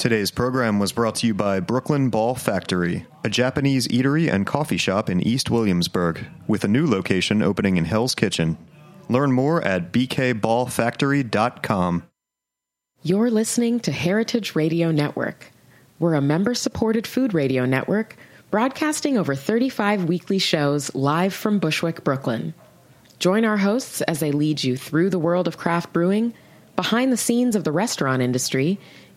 Today's program was brought to you by Brooklyn Ball Factory, a Japanese eatery and coffee shop in East Williamsburg, with a new location opening in Hell's Kitchen. Learn more at bkballfactory.com. You're listening to Heritage Radio Network. We're a member supported food radio network broadcasting over 35 weekly shows live from Bushwick, Brooklyn. Join our hosts as they lead you through the world of craft brewing, behind the scenes of the restaurant industry,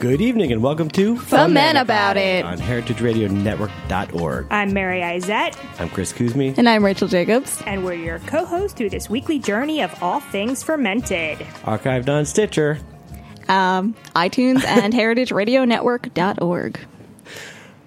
Good evening and welcome to Ferment About It. on heritageradionetwork.org. I'm Mary Izett, I'm Chris Cuzme. And I'm Rachel Jacobs. and we're your co hosts through this weekly journey of all things fermented. Archived on Stitcher. Um, iTunes and heritageradionetwork.org.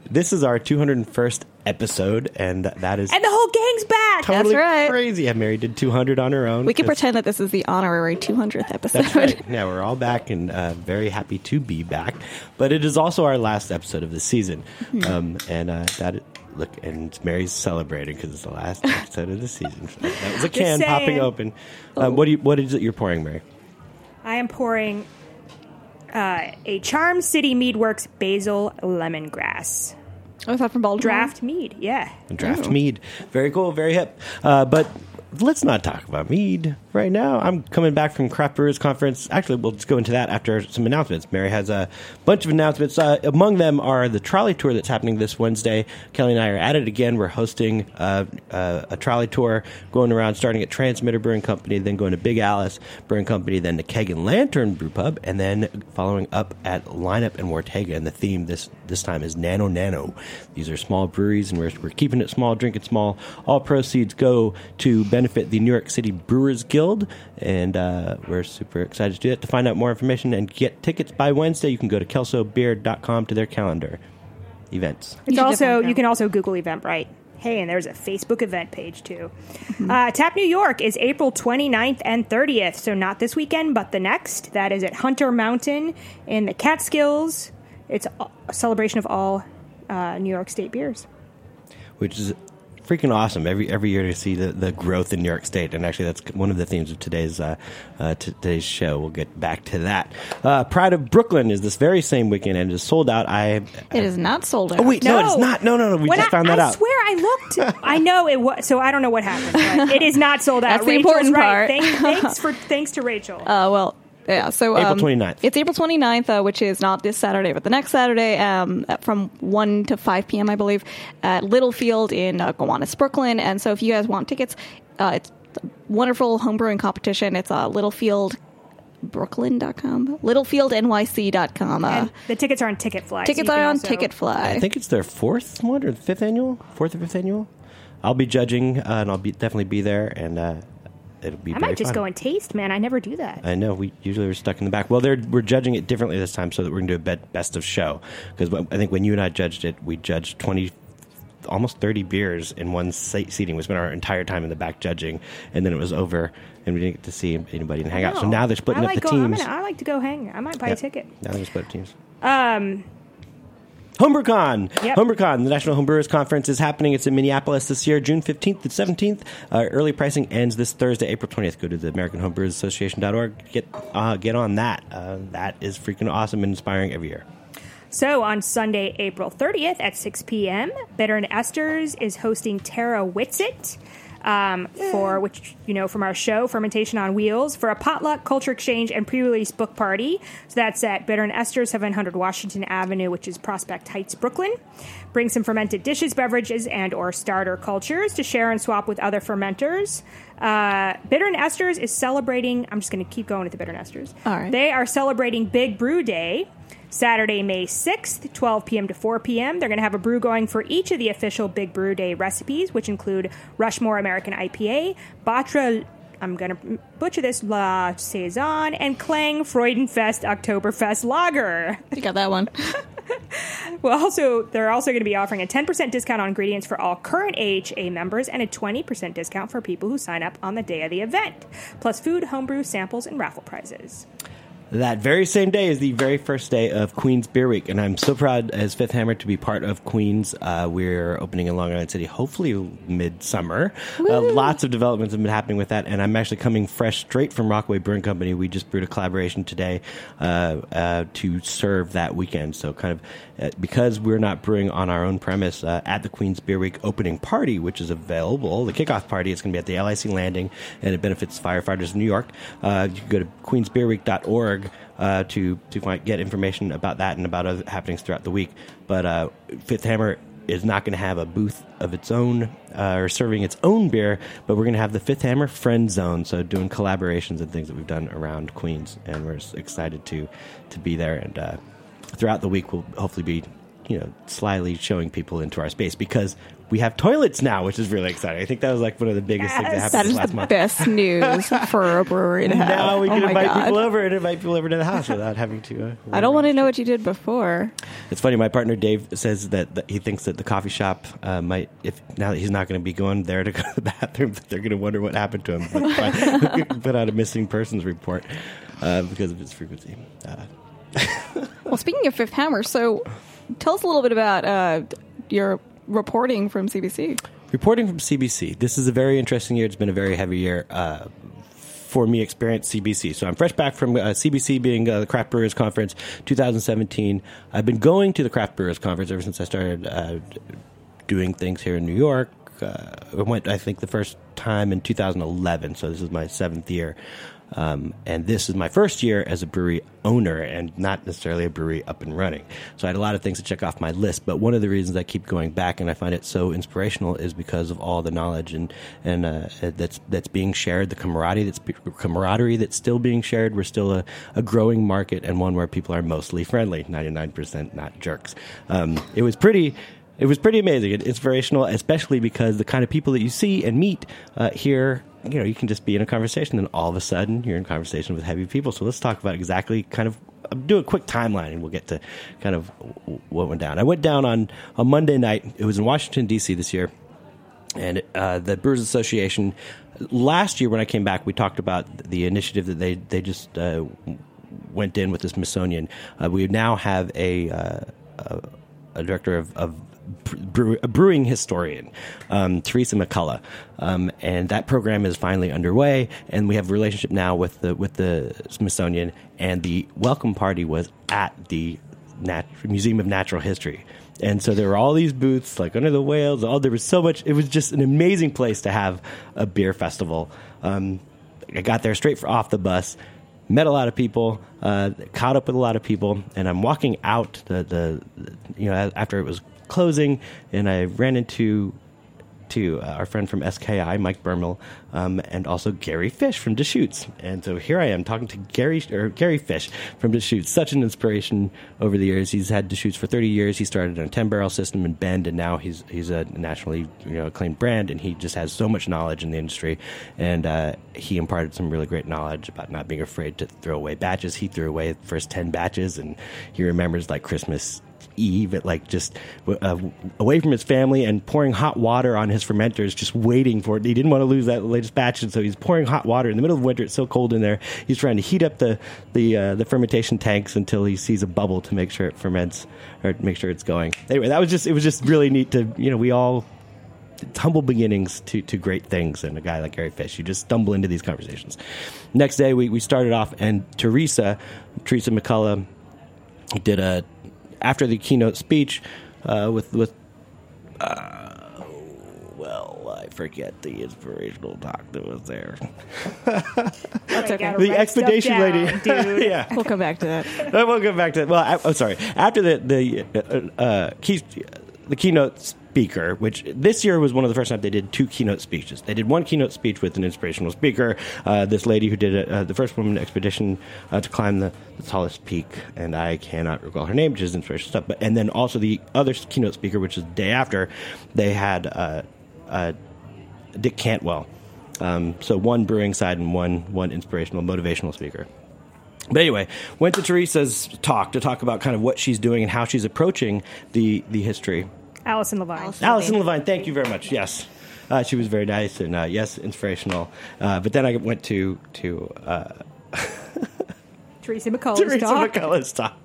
This is our 201st episode, and that is And the whole gang's back! totally right. crazy. Yeah, Mary did 200 on her own. We can pretend that this is the honorary 200th episode. That's right. Yeah, we're all back and uh, very happy to be back. But it is also our last episode of the season, Hmm. um, and uh, that look and Mary's celebrating because it's the last episode of the season. So that was a can popping open. Uh, what do you? What is it you're pouring, Mary? I am pouring uh, a Charm City Meadworks Basil Lemongrass. Oh, is that from Baltimore? Draft mead, yeah. And draft mead. Very cool, very hip. Uh, but let's not talk about mead right now. I'm coming back from Craft Brewers Conference. Actually, we'll just go into that after some announcements. Mary has a bunch of announcements. Uh, among them are the trolley tour that's happening this Wednesday. Kelly and I are at it again. We're hosting uh, uh, a trolley tour going around, starting at Transmitter Brewing Company, then going to Big Alice Brewing Company, then to Keg and Lantern Brew Pub, and then following up at Lineup and Ortega. And the theme this this time is Nano Nano. These are small breweries, and we're, we're keeping it small, drinking small. All proceeds go to benefit the New York City Brewers Guild, and uh, we're super excited to do that. To find out more information and get tickets by Wednesday, you can go to kelsobeer.com to their calendar events. It's should also you go. can also Google Eventbrite. Hey, and there's a Facebook event page too. Uh, Tap New York is April 29th and 30th, so not this weekend, but the next. That is at Hunter Mountain in the Catskills. It's a a celebration of all uh, New York State beers. which is freaking awesome every every year to see the, the growth in New York State. And actually, that's one of the themes of today's uh, uh, t- today's show. We'll get back to that. Uh, Pride of Brooklyn is this very same weekend and it is sold out. I It is not sold out. oh wait, no, it's not. No, no, no. We When just I, found that I out. I swear I looked. I know it was. So I don't know what happened. But it is not sold out. That's the Rachel's important right. part. Thank- thanks for thanks to Rachel. Uh, well, yeah, so April um, 29th. It's April 29th, uh, which is not this Saturday, but the next Saturday um, from 1 to 5 p.m., I believe, at Littlefield in uh, Gowanus, Brooklyn. And so if you guys want tickets, uh, it's a wonderful homebrewing competition. It's uh, Littlefield. Brooklyn.com, littlefieldnyc.com. Uh, and the tickets are on Ticketfly. tickets you can are on also- Ticketfly. I think it's their fourth one or fifth annual, fourth or fifth annual. I'll be judging, uh, and I'll be definitely be there, and uh, it'll be. I might just fun. go and taste, man. I never do that. I know we usually we're stuck in the back. Well, they're we're judging it differently this time, so that we're going to do a best of show. Because I think when you and I judged it, we judged twenty, almost thirty beers in one se- seating. We spent our entire time in the back judging, and then it was over, and we didn't get to see anybody and hang out. So now they're splitting I up like the go- teams. gonna- I like to go hang. I might buy Yep. a ticket. Now they're split up teams. Um, HomebrewCon. Yep. HomebrewCon, the National Homebrewers Conference, is happening. It's in Minneapolis this year, June 15th to 17th. Uh, early pricing ends this Thursday, April 20th. Go to the American Homebrewers Association.org. Get, uh, get on that. Uh, that is freaking awesome and inspiring every year. so on Sunday, April 30th at 6 p.m., Bitter and Esters is hosting Tara Whitsitt. Um, for which you know from our show fermentation on wheels for a potluck culture exchange and pre-release book party. So that's at bitter and esther 700 washington avenue which is prospect heights brooklyn. Bring some fermented dishes beverages and or starter cultures to share and swap with other fermenters. Uh, bitter and esters is celebrating i'm just going to keep going with the bitter and esters All right. they are celebrating big brew day Saturday, May 6th, 12 p.m. to 4 p.m. They're going to have a brew going for each of the official Big Brew Day recipes, which include Rushmore American IPA, Batra, I'm going to butcher this, La Saison, and Klang Freudenfest Oktoberfest Lager. You got that one. Well, also, they're also going to be offering a 10% discount on ingredients for all current AHA members and a 20% discount for people who sign up on the day of the event, plus food, homebrew, samples, and raffle prizes. That very same day is the very first day of Queens Beer Week, and I'm so proud as Fifth Hammer to be part of Queens. Uh, we're opening in Long Island City, hopefully midsummer. Uh, lots of developments have been happening with that, and I'm actually coming fresh straight from Rockaway Brewing Company. We just brewed a collaboration today uh, uh, to serve that weekend. So, kind of uh, because we're not brewing on our own premise uh, at the Queens Beer Week opening party, which is available, the kickoff party, is going to be at the LIC Landing, and it benefits firefighters in New York. Uh, you can go to queensbeerweek.org uh, to to find, get information about that and about other happenings throughout the week. But uh, Fifth Hammer is not going to have a booth of its own uh, or serving its own beer, but we're going to have the Fifth Hammer Friend Zone, so doing collaborations and things that we've done around Queens, and we're excited to to be there. And uh, throughout the week, we'll hopefully be you know slyly showing people into our space because we have toilets now, which is really exciting. I think that was like one of the biggest things that happened That is last the month. best news for a brewery to have. Now we oh can my invite God. people over and invite people over to the house without having to. Uh, I don't want to know what you did before. It's funny. My partner Dave says that, that he thinks that the coffee shop uh, might, if now that he's not going to be going there to go to the bathroom, they're going to wonder what happened to him. But put out a missing persons report uh, because of his frequency. Uh, Well, speaking of Fifth Hammer, so tell us a little bit about uh, your reporting from CBC. Reporting from CBC. This is a very interesting year. It's been a very heavy year uh, for me. experience CBC. So I'm fresh back from uh, CBC, being uh, the Craft Brewers Conference 2017. I've been going to the Craft Brewers Conference ever since I started uh, doing things here in New York. Uh, I went, I think, the first time in 2011. So this is my seventh year. Um, and this is my first year as a brewery owner and not necessarily a brewery up and running. So I had a lot of things to check off my list. But one of the reasons I keep going back and I find it so inspirational is because of all the knowledge and and uh, that's that's being shared, the camaraderie that's camaraderie that's still being shared. We're still a, a growing market and one where people are mostly friendly, ninety nine percent not jerks. Um, it was pretty. It was pretty amazing and inspirational, especially because the kind of people that you see and meet uh, here, you know, you can just be in a conversation and all of a sudden you're in conversation with heavy people. So let's talk about exactly kind of do a quick timeline and we'll get to kind of what went down. I went down on a Monday night. It was in Washington, D.C. this year and uh, the Brewers Association. Last year, when I came back, we talked about the initiative that they they just uh, went in with the Smithsonian. Uh, we now have a uh, a, a director of. of brew, a brewing historian, um, Teresa McCulla, um, and that program is finally underway. And we have a relationship now with the with the Smithsonian. And the welcome party was at the Nat- Museum of Natural History. And so there were all these booths, like under the whales. All there was so much. It was just an amazing place to have a beer festival. Um, I got there straight for, off the bus, met a lot of people, uh, caught up with a lot of people, and I'm walking out the, the, the you know after it was closing, and I ran into to uh, our friend from SKI, Mike Bermel, um, and also Gary Fish from Deschutes. And so here I am talking to Gary or Gary Fish from Deschutes. Such an inspiration over the years. He's had Deschutes for 30 years. He started on a 10 barrel system in Bend, and now he's he's a nationally you know acclaimed brand. And he just has so much knowledge in the industry. And uh, he imparted some really great knowledge about not being afraid to throw away batches. He threw away the first 10 batches, and he remembers like Christmas Eve at like just uh, away from his family and pouring hot water on his fermenters, just waiting for it. He didn't want to lose that latest batch, and so he's pouring hot water in the middle of winter. It's so cold in there. He's trying to heat up the the uh, the fermentation tanks until he sees a bubble to make sure it ferments or make sure it's going. Anyway, that was just it was just really neat to you know we all humble beginnings to, to great things and a guy like Gary Fish. You just stumble into these conversations. Next day, we, we started off, and Teresa, Teresa McCulla, did a after the keynote speech uh, with with uh, well, I forget the inspirational talk that was there. That's okay. The expedition stuff lady, dude. yeah. We'll come back to that. Will go back to that. well. I, I'm sorry. After the the uh, uh, key, the keynote speaker, which this year was one of the first times they did two keynote speeches. They did one keynote speech with an inspirational speaker. Uh, this lady who did uh, the first woman expedition uh, to climb the, the tallest peak, and I cannot recall her name, which is inspirational stuff. But and then also the other keynote speaker, which is the day after, they had uh, uh, Dick Cantwell. Um, so one brewing side and one one inspirational motivational speaker. But anyway, went to Teresa's talk to talk about kind of what she's doing and how she's approaching the the history. Alison Levine. Alison. Alison Levine, thank you very much. Yes, uh, she was very nice and uh, yes, inspirational. Uh, but then I went to to uh, Teresa McCulla's Teresa talk. McCulla's talk.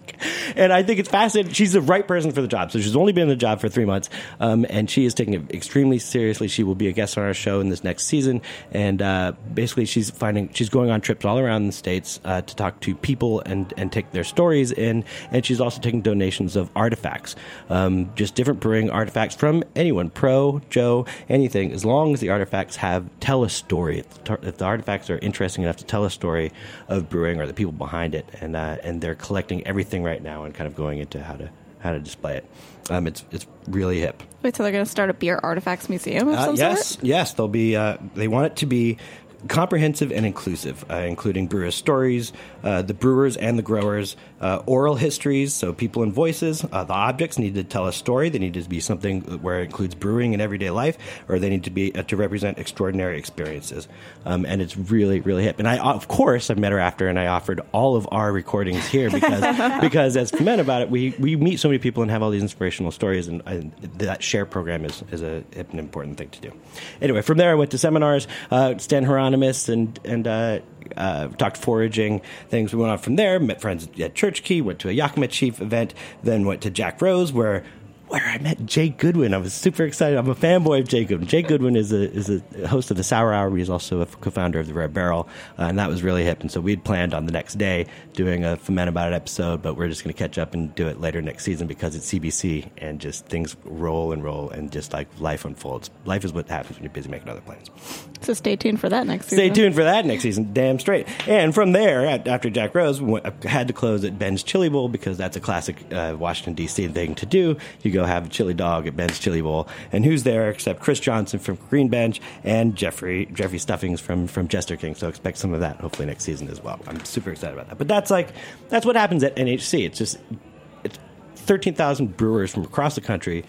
And I think it's fascinating. She's the right person for the job. So she's only been in the job for three months, um, and she is taking it extremely seriously. She will be a guest on our show in this next season, and uh, basically she's finding she's going on trips all around the states uh, to talk to people and and take their stories in, and she's also taking donations of artifacts, um, just different brewing artifacts from anyone, pro, Joe, anything, as long as the artifacts have tell a story. If the, if the artifacts are interesting enough to tell a story of brewing or the people behind it, and uh, and they're collecting everything right now and kind of going into how to how to display it. Um, it's it's really hip. Wait, so they're going to start a beer artifacts museum of Uh, some yes, sort? yes, they'll be. Uh, they want it to be comprehensive and inclusive, uh, including brewers' stories, uh, the brewers and the growers, uh, oral histories, so people and voices. Uh, the objects need to tell a story. They need to be something where it includes brewing in everyday life, or they need to be uh, to represent extraordinary experiences. Um, and it's really, really hip. And I, of course, I met her after, and I offered all of our recordings here because because as men about it, we we meet so many people and have all these inspirational stories, and, and that share program is is a, an important thing to do. Anyway, from there I went to seminars, uh, Stan And and. Uh, uh, talked foraging things. We went on from there, met friends at Church Key, went to a Yakima Chief event, then went to Jack Rose, where where I met Jay Goodwin. I was super excited. I'm a fanboy of Jay Goodwin. Jay Goodwin is a is a host of the Sour Hour. He's also a co-founder of the Rare Barrel, uh, and that was really hip. And so we had planned on the next day doing a Ferment About It episode, but we're just going to catch up and do it later next season because it's CBC and just things roll and roll and just like life unfolds. Life is what happens when you're busy making other plans. So stay tuned for that next Stay season. Stay tuned for that next season, damn straight. And from there, at, after Jack Rose, we went, had to close at Ben's Chili Bowl because that's a classic uh, Washington D.C. thing to do. You go have a chili dog at Ben's Chili Bowl, and who's there except Khris Johnson from Green Bench and Jeffrey Jeffrey Stuffings from from Jester King. So expect some of that hopefully next season as well. I'm super excited about that. But that's like that's what happens at NHC. It's just it's thirteen thousand brewers from across the country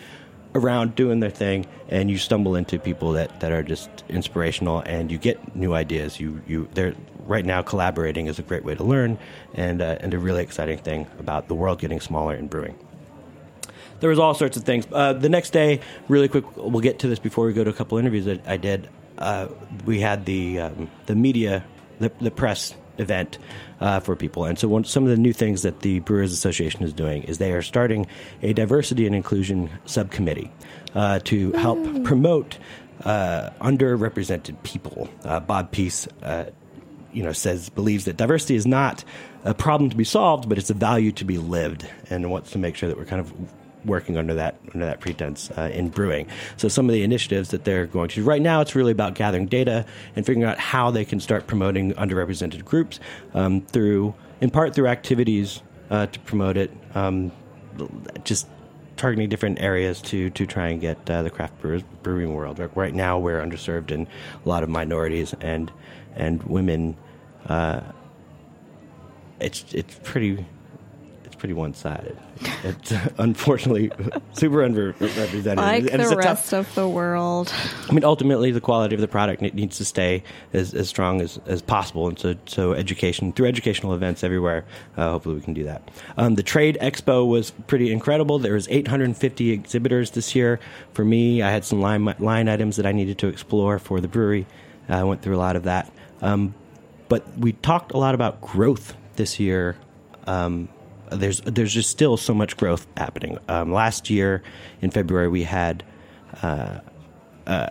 around doing their thing and you stumble into people that, that are just inspirational and you get new ideas you you they're right now collaborating is a great way to learn and uh, and a really exciting thing about the world getting smaller in brewing there was all sorts of things uh, the next day really quick we'll get to this before we go to a couple interviews that I did uh, we had the um, the media the, the press event uh, for people. And so, one, some of the new things that the Brewers Association is doing is they are starting a diversity and inclusion subcommittee uh, to help promote uh, underrepresented people. Uh, Bob Pease. Uh, you know, says believes that diversity is not a problem to be solved, but it's a value to be lived, and wants to make sure that we're kind of working under that under that pretense uh, in brewing. So some of the initiatives that they're going to right now, it's really about gathering data and figuring out how they can start promoting underrepresented groups um, through, in part, through activities uh, to promote it. Um, just targeting different areas to to try and get uh, the craft brewers, brewing world. Right, now, we're underserved in a lot of minorities and and women. Uh, it's it's pretty pretty one sided. It's unfortunately super underrepresented. Like and it's the a tough- rest of the world. I mean, ultimately, the quality of the product ne- needs to stay as, as strong as, as possible, and so so education through educational events everywhere. Uh, hopefully, we can do that. Um, the trade expo was pretty incredible. There was 850 exhibitors this year. For me, I had some line line items that I needed to explore for the brewery. I went through a lot of that, um, but we talked a lot about growth this year. Um, there's there's just still so much growth happening. Um, last year in February, we had Uh, uh,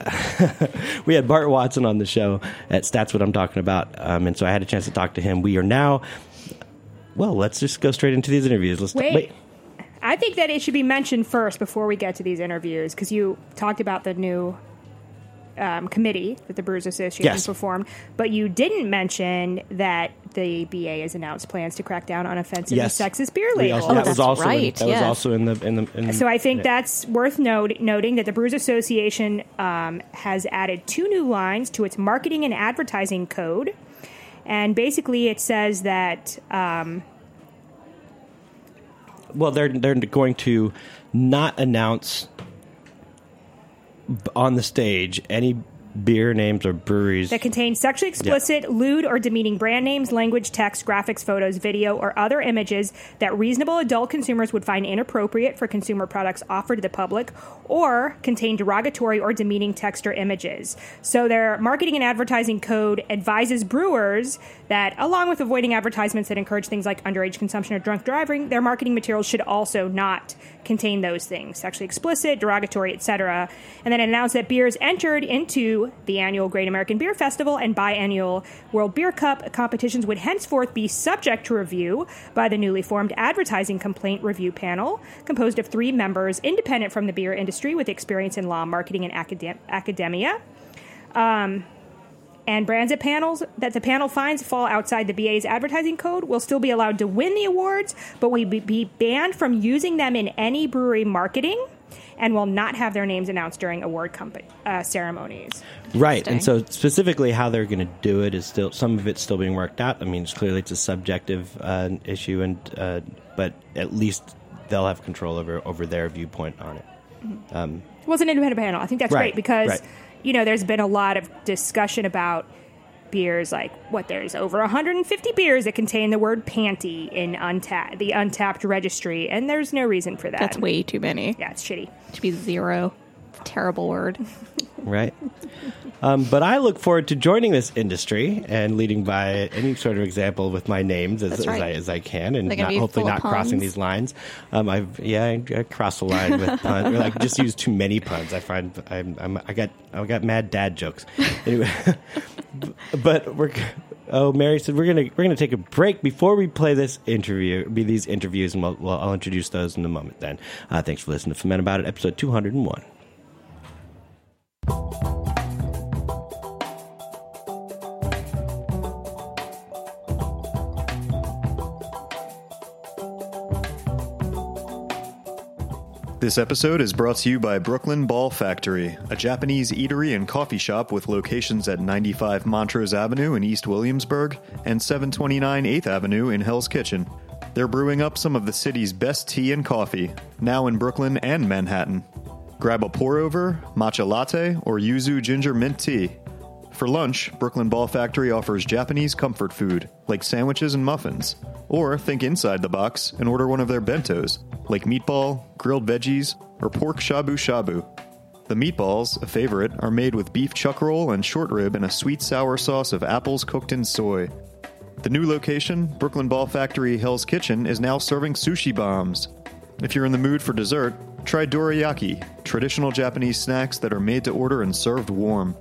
we had Bart Watson on the show at Stats What I'm Talking About, um, and so I had a chance to talk to him. We are now, well, let's just go straight into these interviews. Let's Wait. I think that it should be mentioned first before we get to these interviews because you talked about the new um, committee that the Brewers Association Yes. performed, but you didn't mention that the BA has announced plans to crack down on offensive Yes. and sexist beer We labels. also, that was that's also in, that yes. was also in the in the. In, So I think yeah. that's worth note, noting that the Brewers Association um, has added two new lines to its marketing and advertising code, and basically it says that um, well, they're they're going to not announce b- on the stage any beer names or breweries that contain sexually explicit, lewd, or demeaning brand names, language, text, graphics, photos, video, or other images that reasonable adult consumers would find inappropriate for consumer products offered to the public, or contain derogatory or demeaning text or images. So their marketing and advertising code advises brewers that, along with avoiding advertisements that encourage things like underage consumption or drunk driving, their marketing materials should also not contain those things sexually explicit, derogatory, etc. And then it announced that beers entered into the annual Great American Beer Festival and biannual World Beer Cup competitions would henceforth be subject to review by the newly formed Advertising Complaint Review Panel, composed of three members independent from the beer industry with experience in law, marketing, and academ- academia. Um, and brands at panels that the panel finds fall outside the BA's advertising code will still be allowed to win the awards, but will be banned from using them in any brewery marketing and will not have their names announced during award company, uh, ceremonies. Right, and so specifically how they're going to do it is still some of it's still being worked out. I mean, it's clearly it's a subjective uh, issue, and uh, but at least they'll have control over over their viewpoint on it. Mm-hmm. Um, it was an independent panel. I think that's right, great because right. you know there's been a lot of discussion about beers like what there's over 150 beers that contain the word panty in Untappd the Untappd registry and there's no reason for that That's way too many. yeah it's shitty It should be zero. Terrible word. right? Um, but I look forward to joining this industry and leading by any sort of example with my names as, That's as. I, as I can, and not, hopefully not of crossing these lines. Um, I've yeah, I, I crossed the line with puns, or like just use too many puns. I find I'm, I'm I got I got mad dad jokes. Anyway, but we're. Oh, Mary said we're gonna we're gonna take a break before we play this interview, be these interviews, and we'll, I'll introduce those in a moment. Then, uh, thanks for listening to Ferment About It, episode two hundred and one. This episode is brought to you by Brooklyn Ball Factory, a Japanese eatery and coffee shop with locations at 95 Montrose Avenue in East Williamsburg and 729 8th Avenue in Hell's Kitchen. They're brewing up some of the city's best tea and coffee, now in Brooklyn and Manhattan. Grab a pour over, matcha latte, or yuzu ginger mint tea. For lunch, Brooklyn Ball Factory offers Japanese comfort food, like sandwiches and muffins. Or think inside the box and order one of their bentos, like meatball, grilled veggies, or pork shabu shabu. The meatballs, a favorite, are made with beef chuck roll and short rib in a sweet sour sauce of apples cooked in soy. The new location, Brooklyn Ball Factory Hell's Kitchen, is now serving sushi bombs. If you're in the mood for dessert, try dorayaki, traditional Japanese snacks that are made to order and served warm.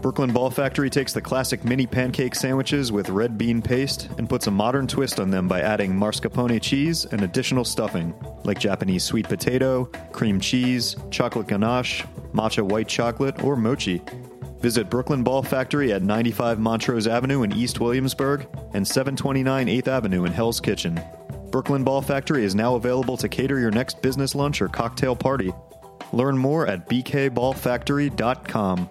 Brooklyn Ball Factory takes the classic mini pancake sandwiches with red bean paste and puts a modern twist on them by adding mascarpone cheese and additional stuffing, like Japanese sweet potato, cream cheese, chocolate ganache, matcha white chocolate, or mochi. Visit Brooklyn Ball Factory at 95 Montrose Avenue in East Williamsburg and 729 8th Avenue in Hell's Kitchen. Brooklyn Ball Factory is now available to cater your next business lunch or cocktail party. Learn more at bkballfactory.com.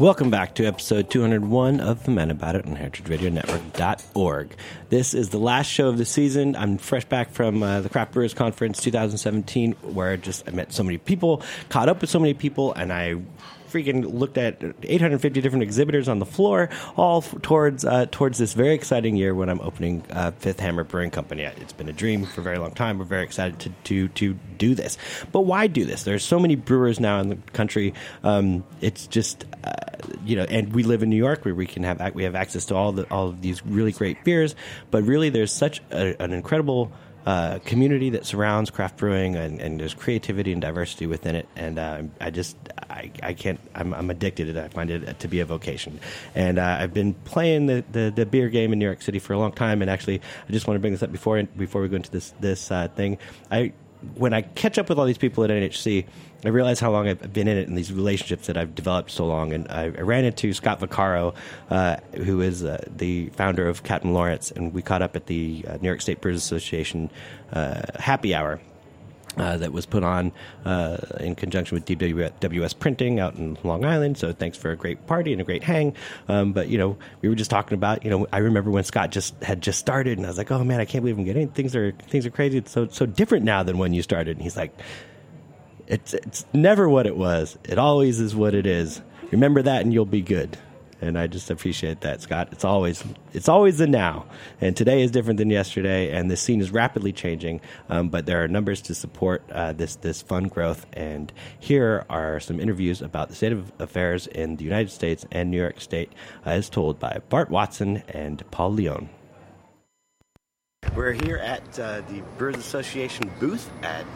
Welcome back to episode 201 of Ferment About It on heritageradionetwork.org. This is the last show of the season. I'm fresh back from uh, the Craft Brewers Conference 2017, where I just I met so many people, caught up with so many people, and I freaking looked at 850 different exhibitors on the floor, all f- towards uh, towards this very exciting year when I'm opening uh, Fifth Hammer Brewing Company. It's been a dream for a very long time. We're very excited to to to do this. But why do this? There's so many brewers now in the country. Um, it's just uh, you know, and we live in New York where we can have we have access to all the all of these really great beers. But really, there's such a, an incredible uh, community that surrounds craft brewing, and, and there's creativity and diversity within it. And uh, I just, I, I can't, I'm, I'm addicted to it. I find it to be a vocation. And uh, I've been playing the, the, the beer game in New York City for a long time. And actually, I just want to bring this up before before we go into this this uh, thing. I when I catch up with all these people at NHC, I realize how long I've been in it and these relationships that I've developed so long. And I, I ran into Scott Vaccaro, uh, who is uh, the founder of Captain Lawrence, and we caught up at the uh, New York State Brewers Association uh, happy hour. Uh, that was put on uh, in conjunction with DWS Printing out in Long Island. So thanks for a great party and a great hang. Um, but you know, we were just talking about. You know, I remember when Scott just had just started, and I was like, "Oh man, I can't believe I'm getting things are things are crazy. It's so so different now than when you started." And he's like, "It's it's never what it was. It always is what it is. Remember that, and you'll be good." And I just appreciate that, Scott. It's always it's always the now, and today is different than yesterday, and the scene is rapidly changing. Um, but there are numbers to support uh, this this fun growth, and here are some interviews about the state of affairs in the United States and New York State, as told by Bart Watson and Paul Leone. We're here at uh, the Brewers Association booth at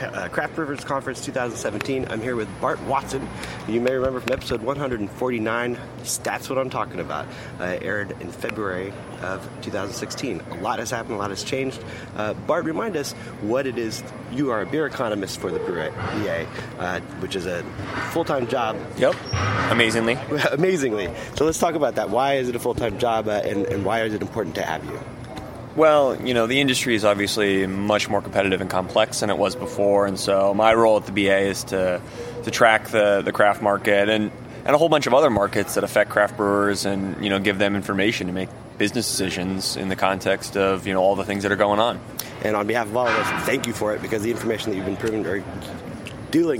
uh, Craft Brewers Conference 2017. I'm here with Bart Watson. You may remember from episode 149. That's what I'm talking about. Uh, aired in February of 2016. A lot has happened. A lot has changed. Uh, Bart, remind us what it is. You are a beer economist for the BA, uh, which is a full-time job. Yep. Amazingly. Amazingly. So let's talk about that. Why is it a full-time job, uh, and, and why is it important to have you? Well, you know, the industry is obviously much more competitive and complex than it was before, and so my role at the BA is to to track the, the craft market and, and a whole bunch of other markets that affect craft brewers and, you know, give them information to make business decisions in the context of, you know, all the things that are going on. And on behalf of all of us, thank you for it because the information that you've been proving or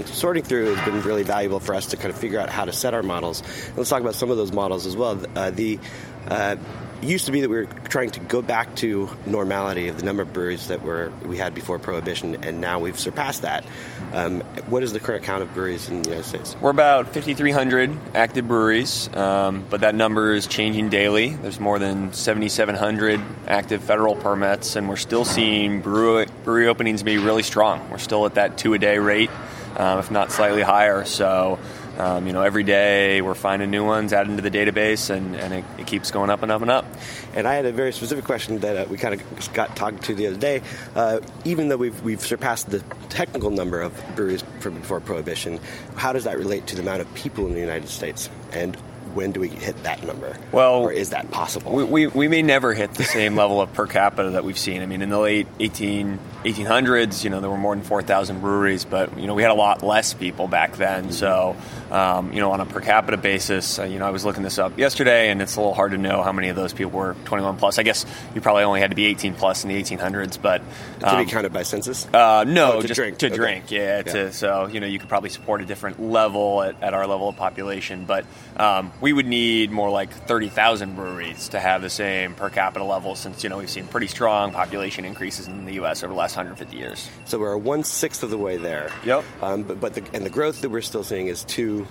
sorting through has been really valuable for us to kind of figure out how to set our models. And let's talk about some of those models as well. Uh, the uh, used to be that we were trying to go back to normality of the number of breweries that were we had before prohibition, and now we've surpassed that. Um, what is the current count of breweries in the United States? We're about 5,300 active breweries, um, but that number is changing daily. There's more than 7,700 active federal permits, and we're still seeing brewery, brewery openings be really strong. We're still at that two a day rate, um, if not slightly higher. So um, you know, every day we're finding new ones, adding to the database, and, and it, it, keeps going up and up and up. And I had a very specific question that uh, we kind of got talked to the other day. Uh, even though we've, we've surpassed the technical number of breweries from before Prohibition, how does that relate to the amount of people in the United States? And when do we hit that number? Well, or is that possible? We, we, we, may never hit the same level of per capita that we've seen. I mean, in the late 18, 1800s, you know, there were more than 4,000 breweries, but, you know, we had a lot less people back then. Mm-hmm. So, um, you know, on a per capita basis, uh, you know, I was looking this up yesterday, and it's a little hard to know how many of those people were 21 plus. I guess you probably only had to be 18 plus in the 1800s, but um, to be um, counted by census. Uh, no, oh, to just drink. to okay. drink. Yeah, yeah. To, so you know, you could probably support a different level at, at our level of population, but um, we would need more like 30,000 breweries to have the same per capita level, since you know we've seen pretty strong population increases in the U.S. over the last 150 years. So we're one sixth of the way there. Yep. Um, but but the, and the growth that we're still seeing is two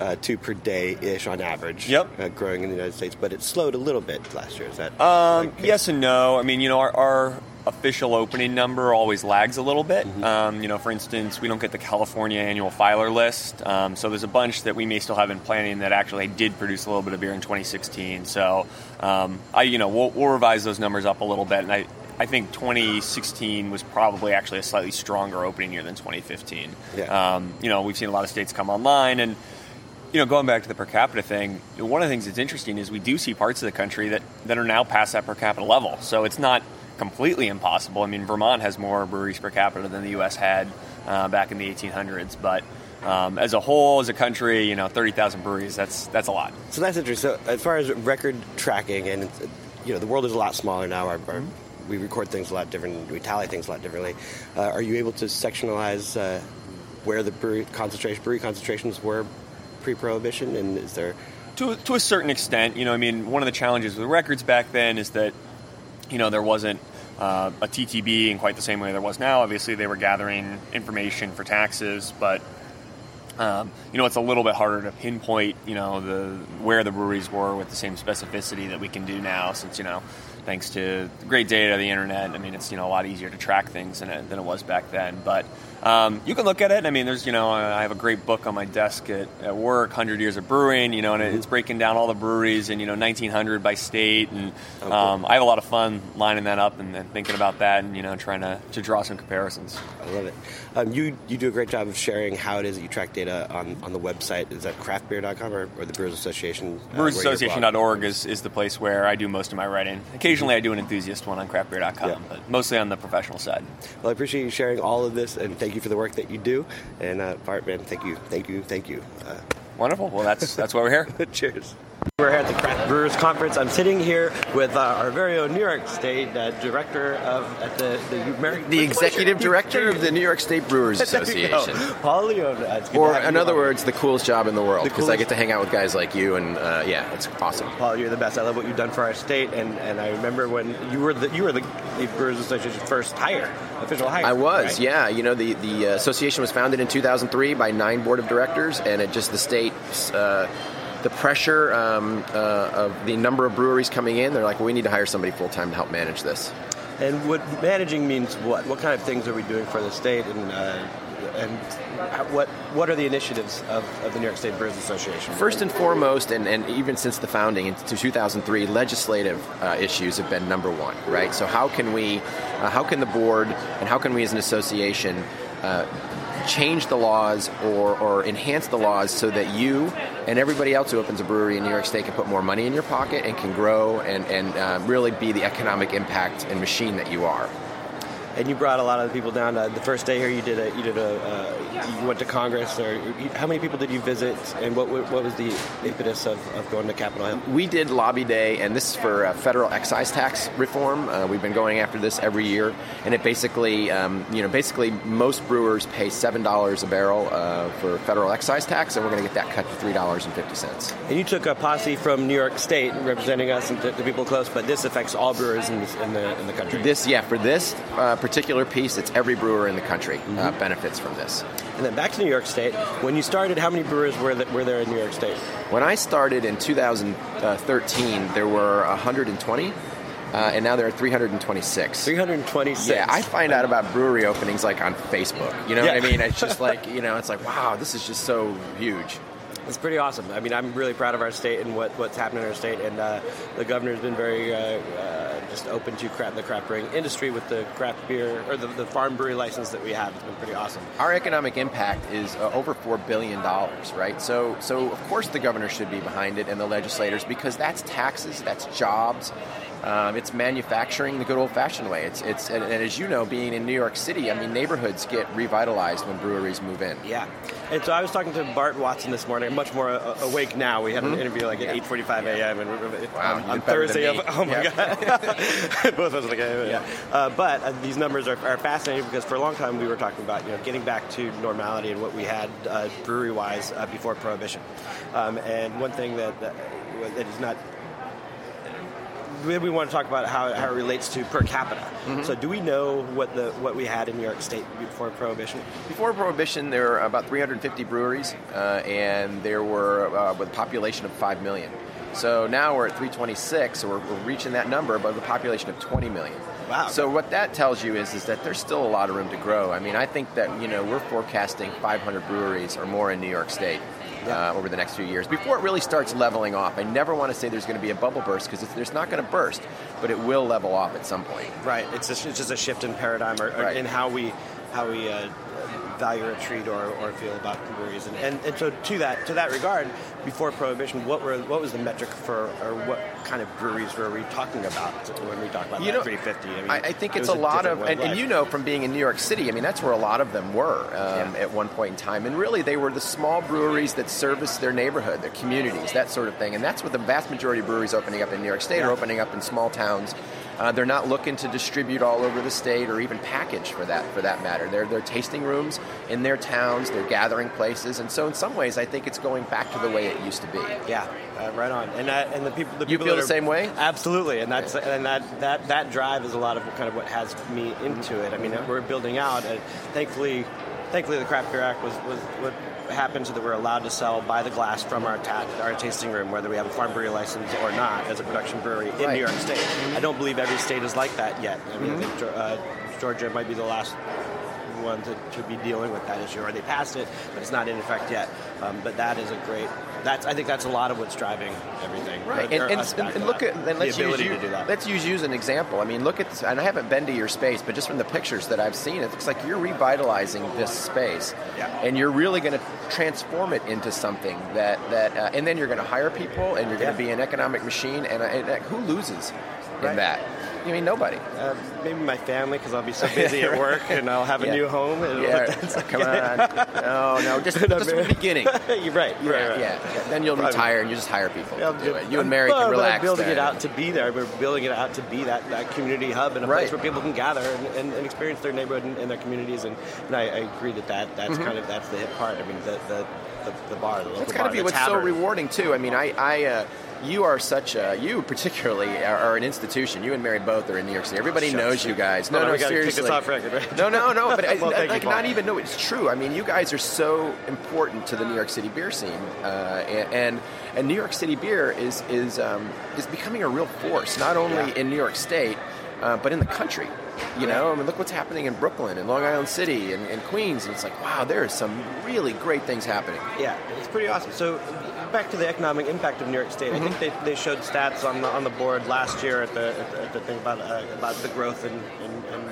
uh, two per day ish on average. Yep. Uh, growing in the United States, but it slowed a little bit last year. Is that? Um, yes and no. I mean, you know, our, our, official opening number always lags a little bit. Mm-hmm. Um, you know, for instance, we don't get the California annual filer list, um, so there's a bunch that we may still have in planning that actually did produce a little bit of beer in 2016. So, um, I, you know, we'll, we'll revise those numbers up a little bit, and I, I think 2016 was probably actually a slightly stronger opening year than 2015. Yeah. Um, you know, we've seen a lot of states come online, and you know, going back to the per capita thing, one of the things that's interesting is we do see parts of the country that, that are now past that per capita level. So it's not completely impossible. I mean, Vermont has more breweries per capita than the U.S. had uh, back in the 1800s, but um, as a whole, as a country, you know, 30,000 breweries, that's that's a lot. So that's interesting. So as far as record tracking, and you know, the world is a lot smaller now. Our, our, we record things a lot different. We tally things a lot differently. Uh, are you able to sectionalize uh, where the brewery concentration, brewery concentrations were pre-prohibition, and is there? To, to a certain extent, you know, I mean, one of the challenges with records back then is that, you know, there wasn't uh, a TTB in quite the same way there was now. Obviously, they were gathering information for taxes, but um, you know, it's a little bit harder to pinpoint, you know, the where the breweries were with the same specificity that we can do now, since you know, thanks to great data, the internet. I mean, it's you know a lot easier to track things than it, than it was back then. But Um, you can look at it. I mean, there's you know I have a great book on my desk at, at work, Hundred Years of Brewing. You know, and it's breaking down all the breweries and you know 1900 by state, and um, I have a lot of fun lining that up and, and thinking about that, and you know trying to, to draw some comparisons. I love it. Um, you you do a great job of sharing how it is that you track data on, on the website. Is that craftbeer.com or, or the Brewers Association? Uh, where you blog? Brewersassociation.org is, is the place where I do most of my writing. Occasionally, I do an enthusiast one on craftbeer.com, Yeah. but mostly on the professional side. Well, I appreciate you sharing all of this, and thank you for the work that you do. And uh, Bart, man, thank you, thank you, thank you. Uh, Wonderful. Well, that's that's why we're here. Cheers. We're here at the Craft Brewers Conference. I'm sitting here with uh, our very own New York State uh, director of at the the, American, The executive director of the New York State Brewers There you go. Association. Paul Leone. Uh, it's good to Or, in other words, the coolest job in the world because I get to hang out with guys like you, and uh, yeah, it's awesome. Paul, you're the best. I love what you've done for our state, and, and I remember when you were the you were the, the Brewers Association's first hire, official hire. I was, right? yeah. You know, the the uh, association was founded in 2003 by nine board of directors, and it just the state. The pressure um, uh, of the number of breweries coming in, they're like, well, we need to hire somebody full time to help manage this. And what managing means what? What kind of things are we doing for the state, and uh, and what what are the initiatives of, of the New York State Brewers Association? First and foremost, and, and even since the founding in 2003, legislative uh, issues have been number one, right? So how can we, uh, how can the board, and how can we as an association uh, change the laws or, or enhance the laws so that you and everybody else who opens a brewery in New York State can put more money in your pocket and can grow and, and uh, really be the economic impact and machine that you are. And you brought a lot of the people down. Uh, the first day here, you did a you did a uh, you went to Congress, or you, how many people did you visit, and what what was the impetus of, of going to Capitol Hill? We did Lobby Day, and this is for uh, federal excise tax reform. Uh, we've been going after this every year, and it basically, um, you know, basically most brewers pay seven dollars a barrel uh, for federal excise tax, and we're going to get that cut to three dollars and fifty cents. And you took a posse from New York State representing us and the, the people close, but this affects all brewers in, this, in the in the country. This, yeah, for this uh, particular piece, it's every brewer in the country uh, benefits from this. And then back to New York State. When you started, how many brewers were, were there in New York State? When I started in 2013, there were 120, uh, and now there are 326. 326. Yeah, I find out about brewery openings like on Facebook. You know Yeah. what I mean? It's just like you know, it's like wow, this is just so huge. It's pretty awesome. I mean, I'm really proud of our state and what, what's happening in our state. And uh, the governor's been very uh, uh, just open to craft, the craft brewing industry with the craft beer or the, the farm brewery license that we have. It's been pretty awesome. Our economic impact is uh, over four billion dollars, right? So, so of course the governor should be behind it and the legislators because that's taxes, that's jobs, um, it's manufacturing the good old-fashioned way. It's, it's, and, and as you know, being in New York City, I mean, neighborhoods get revitalized when breweries move in. Yeah. And so I was talking to Bart Watson this morning. I'm much more uh, awake now. We had an interview like at 8:45 a.m. and Wow, on, on Thursday. Of, oh my Yeah. god! Both of us like yeah. yeah. Uh, but uh, these numbers are, are fascinating because for a long time we were talking about you know getting back to normality and what we had uh, brewery wise uh, before prohibition. Um, and one thing that, that that is not we we want to talk about how, how it relates to per capita. Mm-hmm. So, do we know what the what we had in New York State before Prohibition? Before Prohibition, there were about 350 breweries, uh, and there were uh, with a population of 5 million. So now we're at 326, so we're, we're reaching that number, but with a population of 20 million. Wow. So what that tells you is, is that there's still a lot of room to grow. I mean, I think that you know we're forecasting 500 breweries or more in New York State. Uh, over the next few years, before it really starts leveling off, I never want to say there's going to be a bubble burst because there's not going to burst, but it will level off at some point. Right. It's just, it's just a shift in paradigm or, or Right. in how we how we uh, value or treat or, or feel about breweries. And, and and so to that to that regard, before prohibition, what were what was the metric for or what kind of breweries were we talking about when we talk about You know, 350? I, mean, I, I think it's was a lot of, and, and you know from being in New York City, I mean, that's where a lot of them were um, Yeah. at one point in time. And really, they were the small breweries that service their neighborhood, their communities, that sort of thing. And that's what the vast majority of breweries opening up in New York State are opening up in small towns. Uh, they're not looking to distribute all over the state or even package for that for that matter. They're, they're tasting rooms in their towns, they're gathering places, and so in some ways, I think it's going back to the way it used to be. Yeah, uh, right on. And that, and the people, the You people feel the are- same way? Absolutely, and that's and that, that that drive is a lot of kind of what has me into it. I mean, we're building out. And thankfully, thankfully, the Craft Beer Act was was what happened so that we're allowed to sell by the glass from our ta- our tasting room, whether we have a farm brewery license or not, as a production brewery in Right. New York State. I don't believe every state is like that yet. I mean, I Mm-hmm. think uh, Georgia might be the last one to, should be dealing with that issue, or they passed it, but it's not in effect yet. Um, but that is a great. That's I think that's a lot of what's driving everything. Right, Or- and, or and, us and look at and let's use ability you, to do that. let's use you as an example. I mean, look at this, and I haven't been to your space, but just from the pictures that I've seen, it looks like you're revitalizing this space, Yeah. and you're really going to transform it into something that that, uh, and then you're going to hire people, and you're going Yeah. to be an economic machine, and, and uh, who loses in Right. that? I mean, nobody. Uh, maybe my family, because I'll be so busy at work, and I'll have a Yeah. new home. And Yeah, that's come on. No, no, just, just from the beginning. You're right. Yeah, right, right. yeah. Then you'll Probably. retire and you just hire people Yeah, do it. You and Mary well, can relax. I'm building there. it out to be there. We're building it out to be that, that community hub and a Right. place where people can gather and, and, and experience their neighborhood and, and their communities. And, and I, I agree that, that that's kind of that's the hit part. I mean, the the, the, the bar, the local That's bar, got to be what's so rewarding too. I mean, I, I uh, you are such a, you particularly are, are an institution. You and Mary both are in New York City. Everybody Shut knows you guys. No, No, no, kick seriously. off record, right? No, no, no. But I, Well, thank like, not even. No, it's true. I mean, you guys are so important to the New York City beer scene, uh, and, and and New York City beer is is um, is becoming a real force, not only Yeah. in New York State, uh, but in the country. You know, I mean, look what's happening in Brooklyn and Long Island City and, and Queens, and it's like, wow, there is some really great things happening. Yeah, it's pretty awesome. So back to the economic impact of New York State. I think they, they showed stats on the, on the board last year at the, at the, at the thing about uh, about the growth in in, in,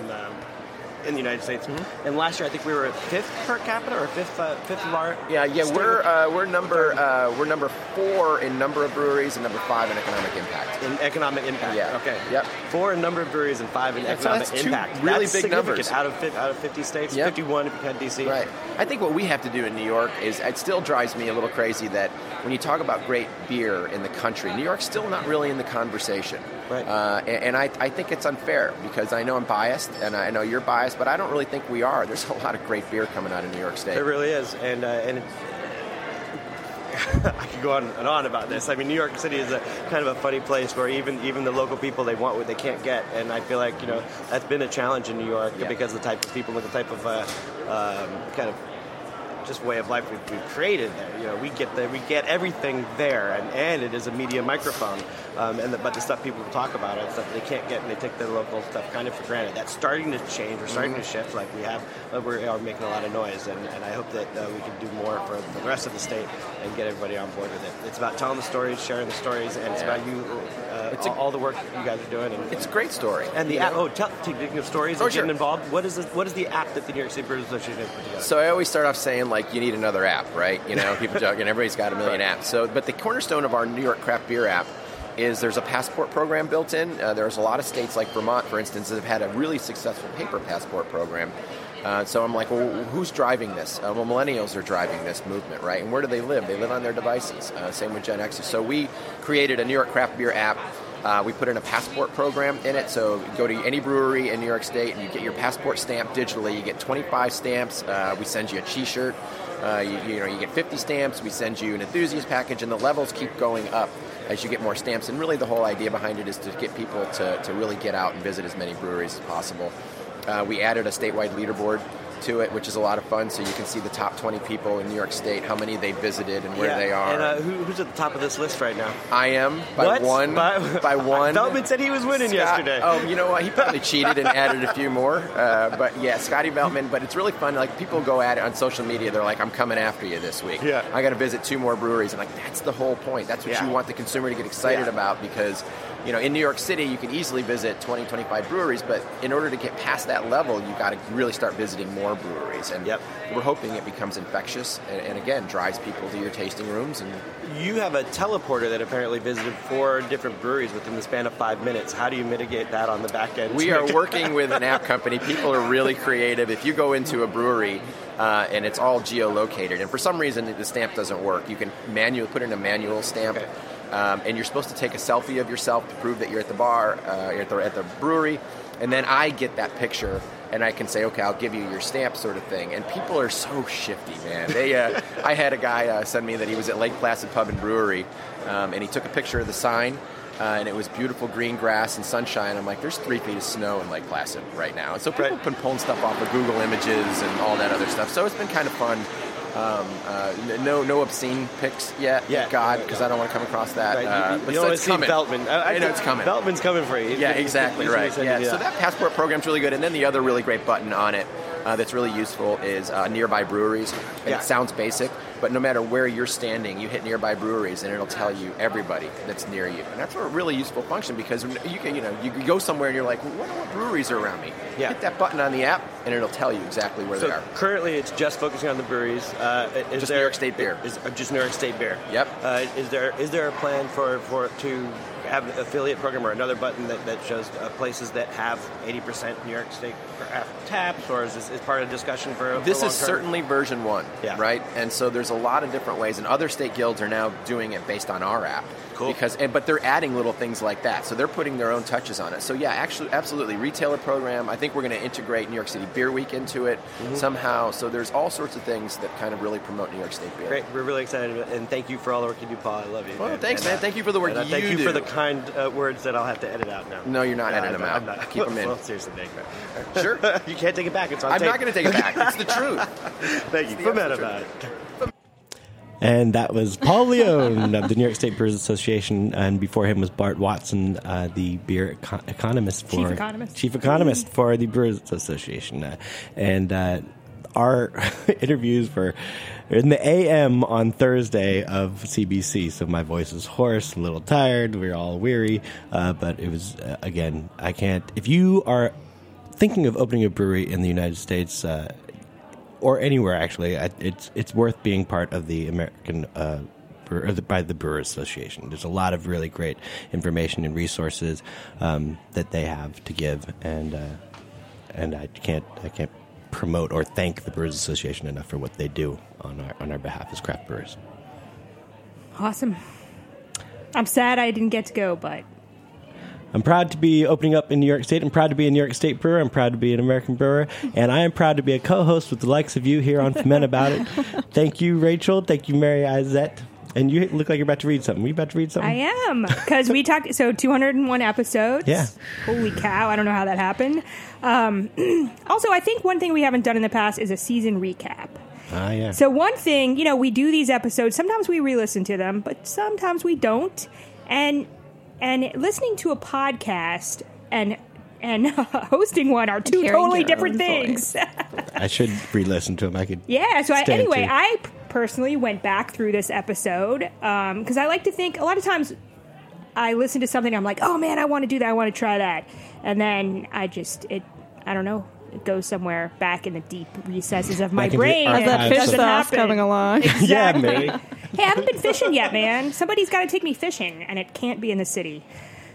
in the United States. And last year, I think we were fifth per capita or fifth uh, fifth of our Yeah, yeah, we're uh, we're number uh, we're number four in number of breweries and number five in economic impact. in economic impact. Yeah. Okay. Yep. Four in number of breweries and five in Yeah, so economic that's impact. really That's big numbers. out of out of 50 states. Yep. 51 if you count DC. Right. I think what we have to do in New York is it still drives me a little crazy that when you talk about great beer in the country, New York's still not really in the conversation. Right. Uh, and and I, I think it's unfair because I know I'm biased and I know you're biased, but I don't really think we are. There's a lot of great beer coming out of New York State. It really is, and uh, and. I could go on and on about this. I mean, New York City is a kind of a funny place where even even the local people they want what they can't get, and I feel like you know that's been a challenge in New York Yeah. because of the type of people and the type of uh, um, kind of just way of life we've, we've created there. You know, we get the, we get everything there, and, and it is a media microphone. Um, and the, but the stuff people talk about it, stuff they can't get, and they take their local stuff kind of for granted. That's starting to change. We're starting to shift. Like we have, we are making a lot of noise, and, and I hope that uh, we can do more for the rest of the state and get everybody on board with it. It's about telling the stories, sharing the stories, and it's about you, uh, It's a- all, the work you guys are doing. And, It's a great story. and the app. Oh, tell, speaking of stories Oh, and sure. getting involved, what is this, what is the app that the New York City Brewers Association has put together? So I always start off saying like you need another app, right? You know, people joke, and everybody's got a million apps. So, but the cornerstone of our New York craft beer app is there's a passport program built in. Uh, there's a lot of states like Vermont, for instance, that have had a really successful paper passport program. Uh, so I'm like, well, who's driving this? Uh, well, millennials are driving this movement, right? And where do they live? They live on their devices. Uh, same with Gen Xers. So we created a New York craft beer app. Uh, we put in a passport program in it, so go to any brewery in New York State and you get your passport stamped digitally. You get 25 stamps. Uh, we send you a T-shirt. Uh, you, you know, you get 50 stamps. We send you an enthusiast package, and the levels keep going up as you get more stamps. And really, the whole idea behind it is to get people to, to really get out and visit as many breweries as possible. Uh, we added a statewide leaderboard to it, which is a lot of fun. So you can see the top 20 people in New York State, how many they visited, and where Yeah, they are. And uh, who, who's at the top of this list right now? I am by What? one. By- By, one. Feldman said he was winning Scott- yesterday. Oh, you know what? He probably cheated and added a few more. Uh, but yeah, Scotty Veltman. But it's really fun. Like people go at it on social media. They're like, "I'm coming after you this week. Yeah. I got to visit two more breweries." And like, that's the whole point. That's what Yeah. you want the consumer to get excited Yeah. about because. You know, in New York City, you can easily visit 20, 25 breweries, but in order to get past that level, you've got to really start visiting more breweries. And Yep. we're hoping it becomes infectious and, and again drives people to your tasting rooms and You have a teleporter that apparently visited four different breweries within the span of five minutes. How do you mitigate that on the back end? We are working with an app company. People are really creative. If you go into a brewery uh, and it's all geolocated, and for some reason the stamp doesn't work, you can manually put in a manual stamp. Okay. Um, and you're supposed to take a selfie of yourself to prove that you're at the bar, uh, you're at the, at the brewery, and then I get that picture and I can say, okay, I'll give you your stamp, sort of thing. And people are so shifty, man. They, uh, I had a guy uh, send me that he was at Lake Placid Pub and Brewery, um, and he took a picture of the sign, uh, and it was beautiful green grass and sunshine. I'm like, there's three feet of snow in Lake Placid right now. And so people Right. have been pulling stuff off of Google Images and all that other stuff. So it's been kind of fun. Um, uh, no, no obscene pics yet. Yeah. God, because I don't want to come across that. Right, you- Uh, you, but you it's coming. Beltman. I, I know it's coming. Beltman's coming for you. Yeah, exactly right. Yeah, so that passport program's really good. And then the other really great button on it uh, that's really useful is uh, nearby breweries. And Yeah. It sounds basic, but no matter where you're standing, you hit nearby breweries, and it'll tell you everybody that's near you. And that's a really useful function because you can, you know, you can go somewhere and you're like, well, what, what breweries are around me? Yeah. Hit that button on the app, and it'll tell you exactly where they are. currently, it's just focusing on the breweries. Uh, is Just there, New York State beer. Is, uh, just New York State beer. Yep. Uh, is there is there a plan for, for to have an affiliate program or another button that, that shows uh, places that have 80% New York State craft taps, or is this is part of the discussion for This for is certainly version one, Yeah. right? And so there's a lot of different ways, and other state guilds are now doing it based on our app. Cool. Because, and, but they're adding little things like that, so they're putting their own touches on it. So yeah, actually, absolutely, retailer program. I think we're going to integrate New York City Beer Week into it Mm-hmm. somehow. So there's all sorts of things that kind of really promote New York State beer. Great, we're really excited, and thank you for all the work you do, Paul. I love you. Well, And- thanks, and, man. uh, Thank you for the work uh, you Thank you for the kind uh, words that I'll have to edit out now. No, you're not No, editing them out. I'm not. Keep 'em in. Well, seriously, thank you. Sure. you can't take it back. It's on I'm tape. not going to take it back. It's the truth. Thank you. the Ferment About It. And that was Paul Leone of the New York State Brewers Association, and before him was Bart Watson, uh, the beer eco- economist for Chief economist. chief economist for the Brewers Association, uh, and uh, our interviews were in the AM on Thursday of CBC. So my voice is hoarse, a little tired. We are all weary, uh, but it was uh, again. I can't. If you are thinking of opening a brewery in the United States. Or anywhere actually. It's it's worth being part of the American uh, by the Brewer Association. There's a lot of really great information and resources um, that they have to give, and uh, and I can't I can't promote or thank the Brewers Association enough for what they do on our on our behalf as craft brewers. Awesome. I'm sad I didn't get to go, but I'm proud to be opening up in New York State. I'm proud to be a New York State brewer. I'm proud to be an American brewer. And I am proud to be a co host with the likes of you here on Men About It. Thank you, Rachel. Thank you, Mary Izett. And you look like you're about to read something. Are you about to read something? I am because we talked. So 201 episodes. Yeah. Holy cow! I don't know how that happened. Um, also, I think one thing we haven't done in the past is a season recap. Ah, yeah. So one thing, you know, we do these episodes. Sometimes we re-listen to them, but sometimes we don't. And and listening to a podcast and and hosting one are two Hearing totally different things. I should re listen to them. I could. Yeah. So I, anyway, to- I personally went back through this episode um, because I like to think a lot of times I listen to something I'm like, oh man, I want to do that. I want to try that, and then I just it. I don't know. It goes somewhere back in the deep recesses of my Back into the brain. archives and That it fish Absolutely. sauce coming along. Yeah, Mary. Hey, I haven't been fishing yet, man. Somebody's got to take me fishing, and it can't be in the city.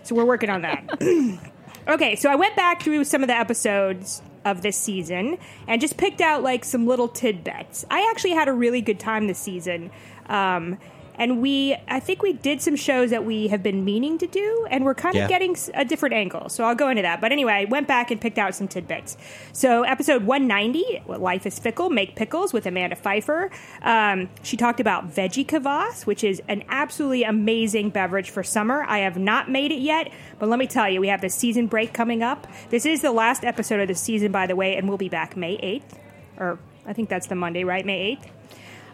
So we're working on that. okay, so I went back through some of the episodes of this season and just picked out like some little tidbits. I actually had a really good time this season. Um, and we, I think we did some shows that we have been meaning to do, and we're kind Yeah. of getting a different angle. So I'll go into that. But anyway, I went back and picked out some tidbits. So episode 190, Life is Fickle, Make Pickles with Amanda Feifer. Um, she talked about veggie kvass, which is an absolutely amazing beverage for summer. I have not made it yet, but let me tell you, we have the season break coming up. This is the last episode of the season, by the way, and we'll be back May 8th. Or I think that's the Monday, right? May 8th.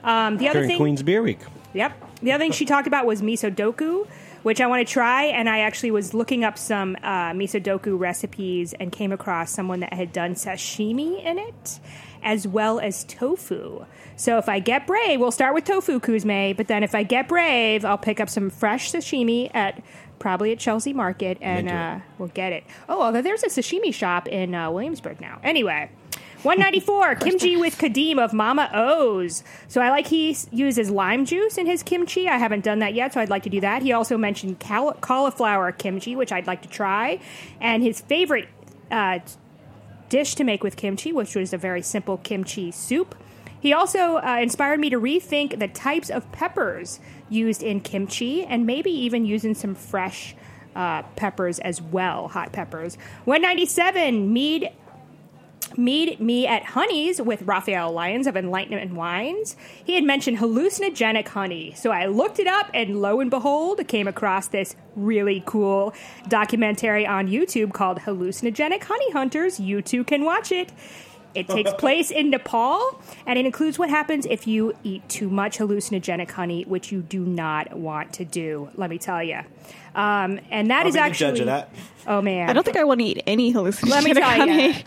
Um, the other During thing, Queen's Beer Week. Yep. The other thing she talked about was miso doko, which I want to try. And I actually was looking up some uh, miso doko recipes and came across someone that had done sashimi in it, as well as tofu. So if I get brave, we'll start with tofu kuzme. But then if I get brave, I'll pick up some fresh sashimi at probably at Chelsea Market, and uh, we'll get it. Oh, although there's a sashimi shop in uh, Williamsburg now. Anyway. 194 kimchi with Kheedim of Mama O's. So I like he uses lime juice in his kimchi. I haven't done that yet, so I'd like to do that. He also mentioned cauliflower kimchi, which I'd like to try, and his favorite uh, dish to make with kimchi, which was a very simple kimchi soup. He also uh, inspired me to rethink the types of peppers used in kimchi and maybe even using some fresh uh, peppers as well, hot peppers. 197, Mead Meet me at Honey's with Raphael Lyons of Enlightenment Wines. He had mentioned hallucinogenic honey. So I looked it up and lo and behold, came across this really cool documentary on YouTube called Hallucinogenic Honey Hunters. You too can watch it. It takes place in Nepal and it includes what happens if you eat too much hallucinogenic honey, which you do not want to do, let me tell you. Um, and that I'll is actually. judge of that. Oh, man. I don't think I want to eat any hallucinogenic Let me tell honey. you.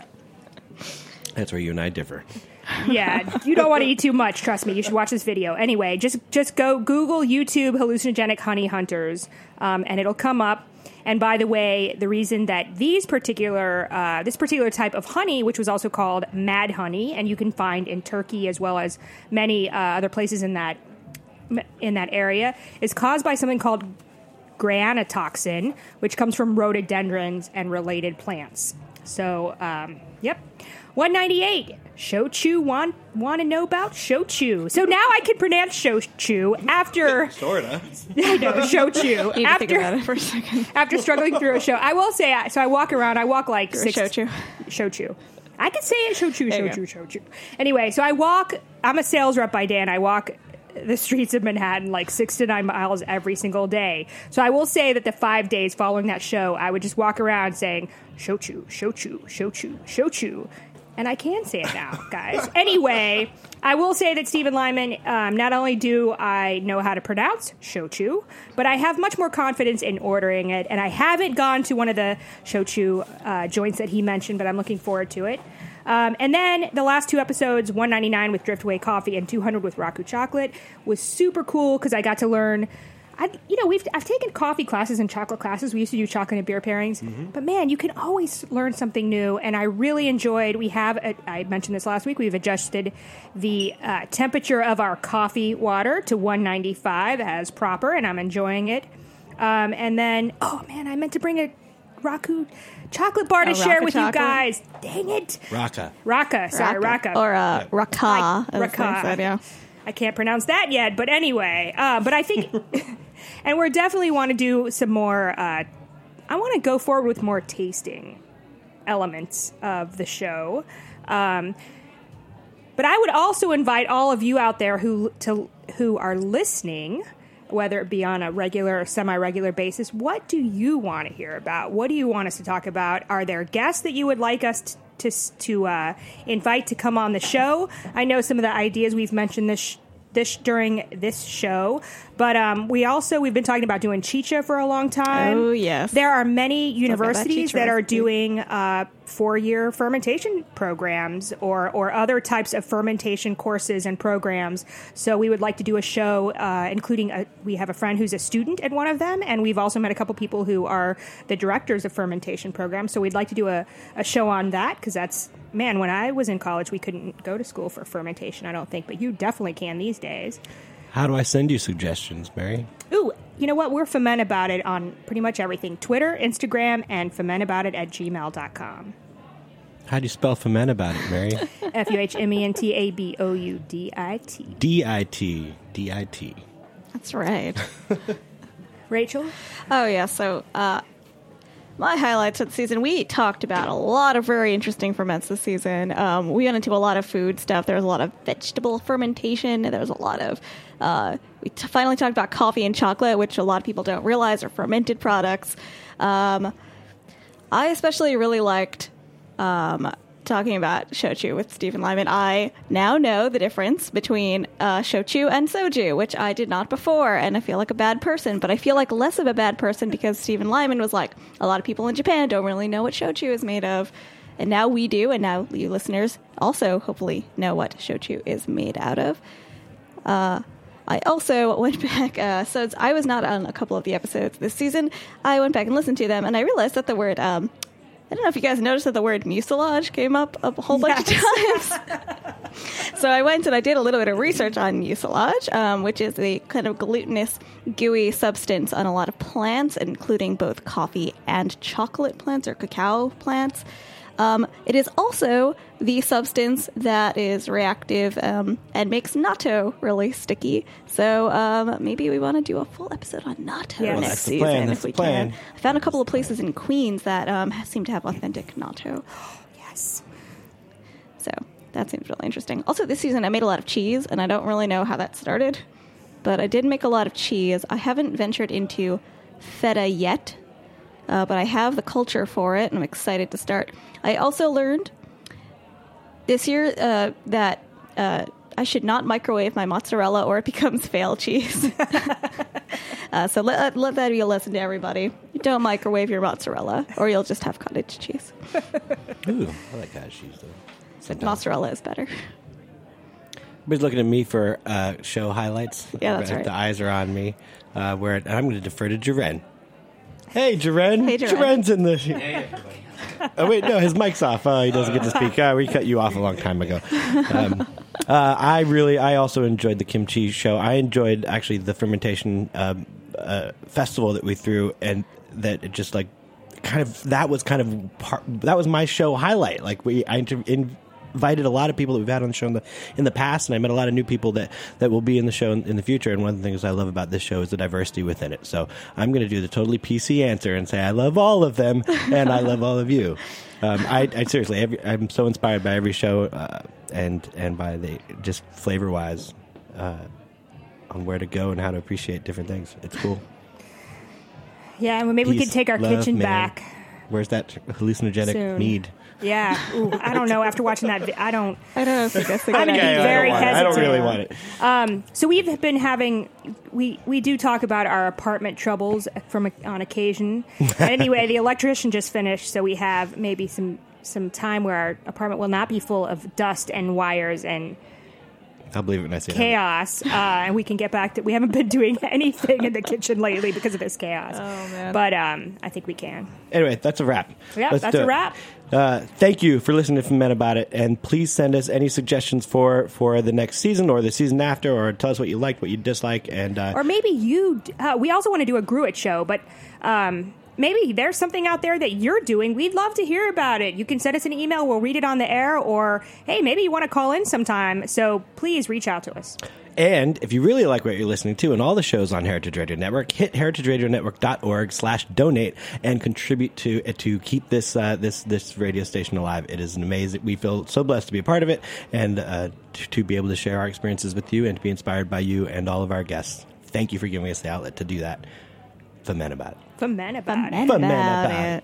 That's where you and I differ. yeah, you don't want to eat too much. Trust me. You should watch this video. Anyway, just just go Google YouTube hallucinogenic honey hunters, um, and it'll come up. And by the way, the reason that these particular uh, this particular type of honey, which was also called mad honey, and you can find in Turkey as well as many uh, other places in that in that area, is caused by something called grayanotoxin, which comes from rhododendrons and related plants. So, um, yep. 198. Shochu want want to know about Shochu. So now I can pronounce Shochu after Sorta. I know Shochu Need to think about after it for a second. after struggling through a show. I will say so. I walk around. I walk like Through a six shochu. Shochu. I can say it Shochu There you Shochu Shochu. Anyway, so I walk. I'm a sales rep by day, and I walk the streets of Manhattan like six to nine miles every single day. So I will say that the five days following that show, I would just walk around saying Shochu Shochu Shochu Shochu. And I can say it now, guys. anyway, I will say that Stephen Lyman, um, not only do I know how to pronounce shochu, but I have much more confidence in ordering it. And I haven't gone to one of the shochu uh, joints that he mentioned, but I'm looking forward to it. Um, and then the last two episodes, 199 with Driftway Coffee and 200 with Raku Chocolate, was super cool because I got to learn. I, you know, we've I've taken coffee classes and chocolate classes. We used to do chocolate and beer pairings, but man, you can always learn something new. And I really enjoyed. We have a, I mentioned this last week. We've adjusted the uh, temperature of our coffee water to 195 as proper, and I'm enjoying it. Um, and then, oh man, I meant to bring a Raku chocolate bar to Oh, share with chocolate? you guys. Dang it, Raaka. Raaka. Sorry, Raaka. Or uh, Raaka. Like as they Raaka. said, yeah. I can't pronounce that yet, but anyway. Uh, but I think, and we're definitely want to do some more. Uh, I want to go forward with more tasting elements of the show. Um, but I would also invite all of you out there who to who are listening, whether it be on a regular or semi-regular basis. What do you want to hear about? What do you want us to talk about? Are there guests that you would like us to to, uh, invite to come on the show? I know some of the ideas we've mentioned this. Sh- this during this show, but um, we also we've been talking about doing chicha for a long time. Oh, yes. there are many universities that are doing uh, four-year fermentation programs or or other types of fermentation courses and programs. So we would like to do a show, uh, including a, we have a friend who's a student at one of them, and we've also met a couple people who are the directors of fermentation programs. So we'd like to do a, a show on that because that's man. When I was in college, we couldn't go to school for fermentation. I don't think, but you definitely can these days. How do I send you suggestions, Mary? Ooh, you know what? We're Ferment About It on pretty much everything Twitter, Instagram, and fuhmentaboudit at gmail.com. How do you spell Ferment About It, Mary? F U H M E N T A B O U D I T. D I T. D I T. That's right. Rachel? Oh yeah, so uh, my highlights of the season. We talked about a lot of very interesting ferments this season. Um, we went into a lot of food stuff. There was a lot of vegetable fermentation. There was a lot of. Uh, we t- finally talked about coffee and chocolate, which a lot of people don't realize are fermented products. Um, I especially really liked um, talking about shochu with Stephen Lyman. I now know the difference between uh, shochu and soju, which I did not before, and I feel like a bad person. But I feel like less of a bad person because Stephen Lyman was like, a lot of people in Japan don't really know what shochu is made of. And now we do, and now you listeners also hopefully know what shochu is made out of. Uh, I also went back, uh, so I was not on a couple of the episodes this season. I went back and listened to them, and I realized that the word, um, I don't know if you guys noticed that the word mucilage came up a whole bunch of times. so I went and I did a little bit of research on mucilage, um, which is a kind of glutinous, gooey substance on a lot of plants, including both coffee and chocolate plants or cacao plants. Um, it is also the substance that is reactive um, and makes natto really sticky. So um, maybe we want to do a full episode on natto Yes. Well, next season if we plan. can. I found a couple of places in Queens that um, seem to have authentic natto. Yes. So that seems really interesting. Also, this season I made a lot of cheese, and I don't really know how that started, but I did make a lot of cheese. I haven't ventured into feta yet, uh, but I have the culture for it, and I'm excited to start. I also learned this year uh, that uh, I should not microwave my mozzarella or it becomes fail cheese. uh, so let, let that be a lesson to everybody. Don't microwave your mozzarella, or you'll just have cottage cheese. Ooh, I like cottage cheese though. sometimes. Mozzarella is better. Everybody's looking at me for uh, show highlights. Yeah, that's right. The eyes are on me. Uh, where I'm going to defer to Jaren. Hey, Jaren. Hey, Jaren. Jaren's in the. oh wait, no, his mic's off. Oh, he doesn't get to speak. Uh, we cut you off a long time ago. Um, uh, I really, I also enjoyed the kimchi show. I enjoyed actually the fermentation um, uh, festival that we threw, and that it just like kind of that was kind of part, that was my show highlight. Like we, I inter- invited a lot of people that we've had on the show in the in the past, and I met a lot of new people that that will be in the show in, in the future. And one of the things I love about this show is the diversity within it. So I'm going to do the totally PC answer and say I love all of them, and I love all of you. Um, I, I seriously, every, I'm so inspired by every show, uh, and and by the just flavor wise, uh, on where to go and how to appreciate different things. It's cool. Yeah, well, maybe we Peace, could take our love, kitchen man. back. Where's that hallucinogenic Soon. mead? Yeah. Ooh, I don't know. After watching that, I don't. I don't know that's the I'm good gonna idea. be very I don't it. I don't really want it. So we've been having we we do talk about our apartment troubles from on occasion. anyway, the electrician just finished, so we have maybe some some time where our apartment will not be full of dust and wires and I'll believe it when I see it. chaos, uh, and we can get back to. We haven't been doing anything in the kitchen lately because of this chaos. Oh, man. But um, I think we can. Anyway, that's a wrap. Yeah, Let's that's a it. wrap. Uh, thank you for listening to Men About It, and please send us any suggestions for for the next season or the season after, or tell us what you liked, what you dislike, and uh, Or maybe you. Uh, we also want to do a Gruit show, but um, maybe there's something out there that you're doing. We'd love to hear about it. You can send us an email. We'll read it on the air. Or hey, maybe you want to call in sometime. So please reach out to us. And if you really like what you're listening to and all the shows on Heritage Radio Network, hit heritageradionetwork.org slash donate and contribute to to keep this uh, this this radio station alive. It is an amazing. We feel so blessed to be a part of it and uh, to, to be able to share our experiences with you and to be inspired by you and all of our guests. Thank you for giving us the outlet to do that. For men about it. For men about Men it. For men about about it.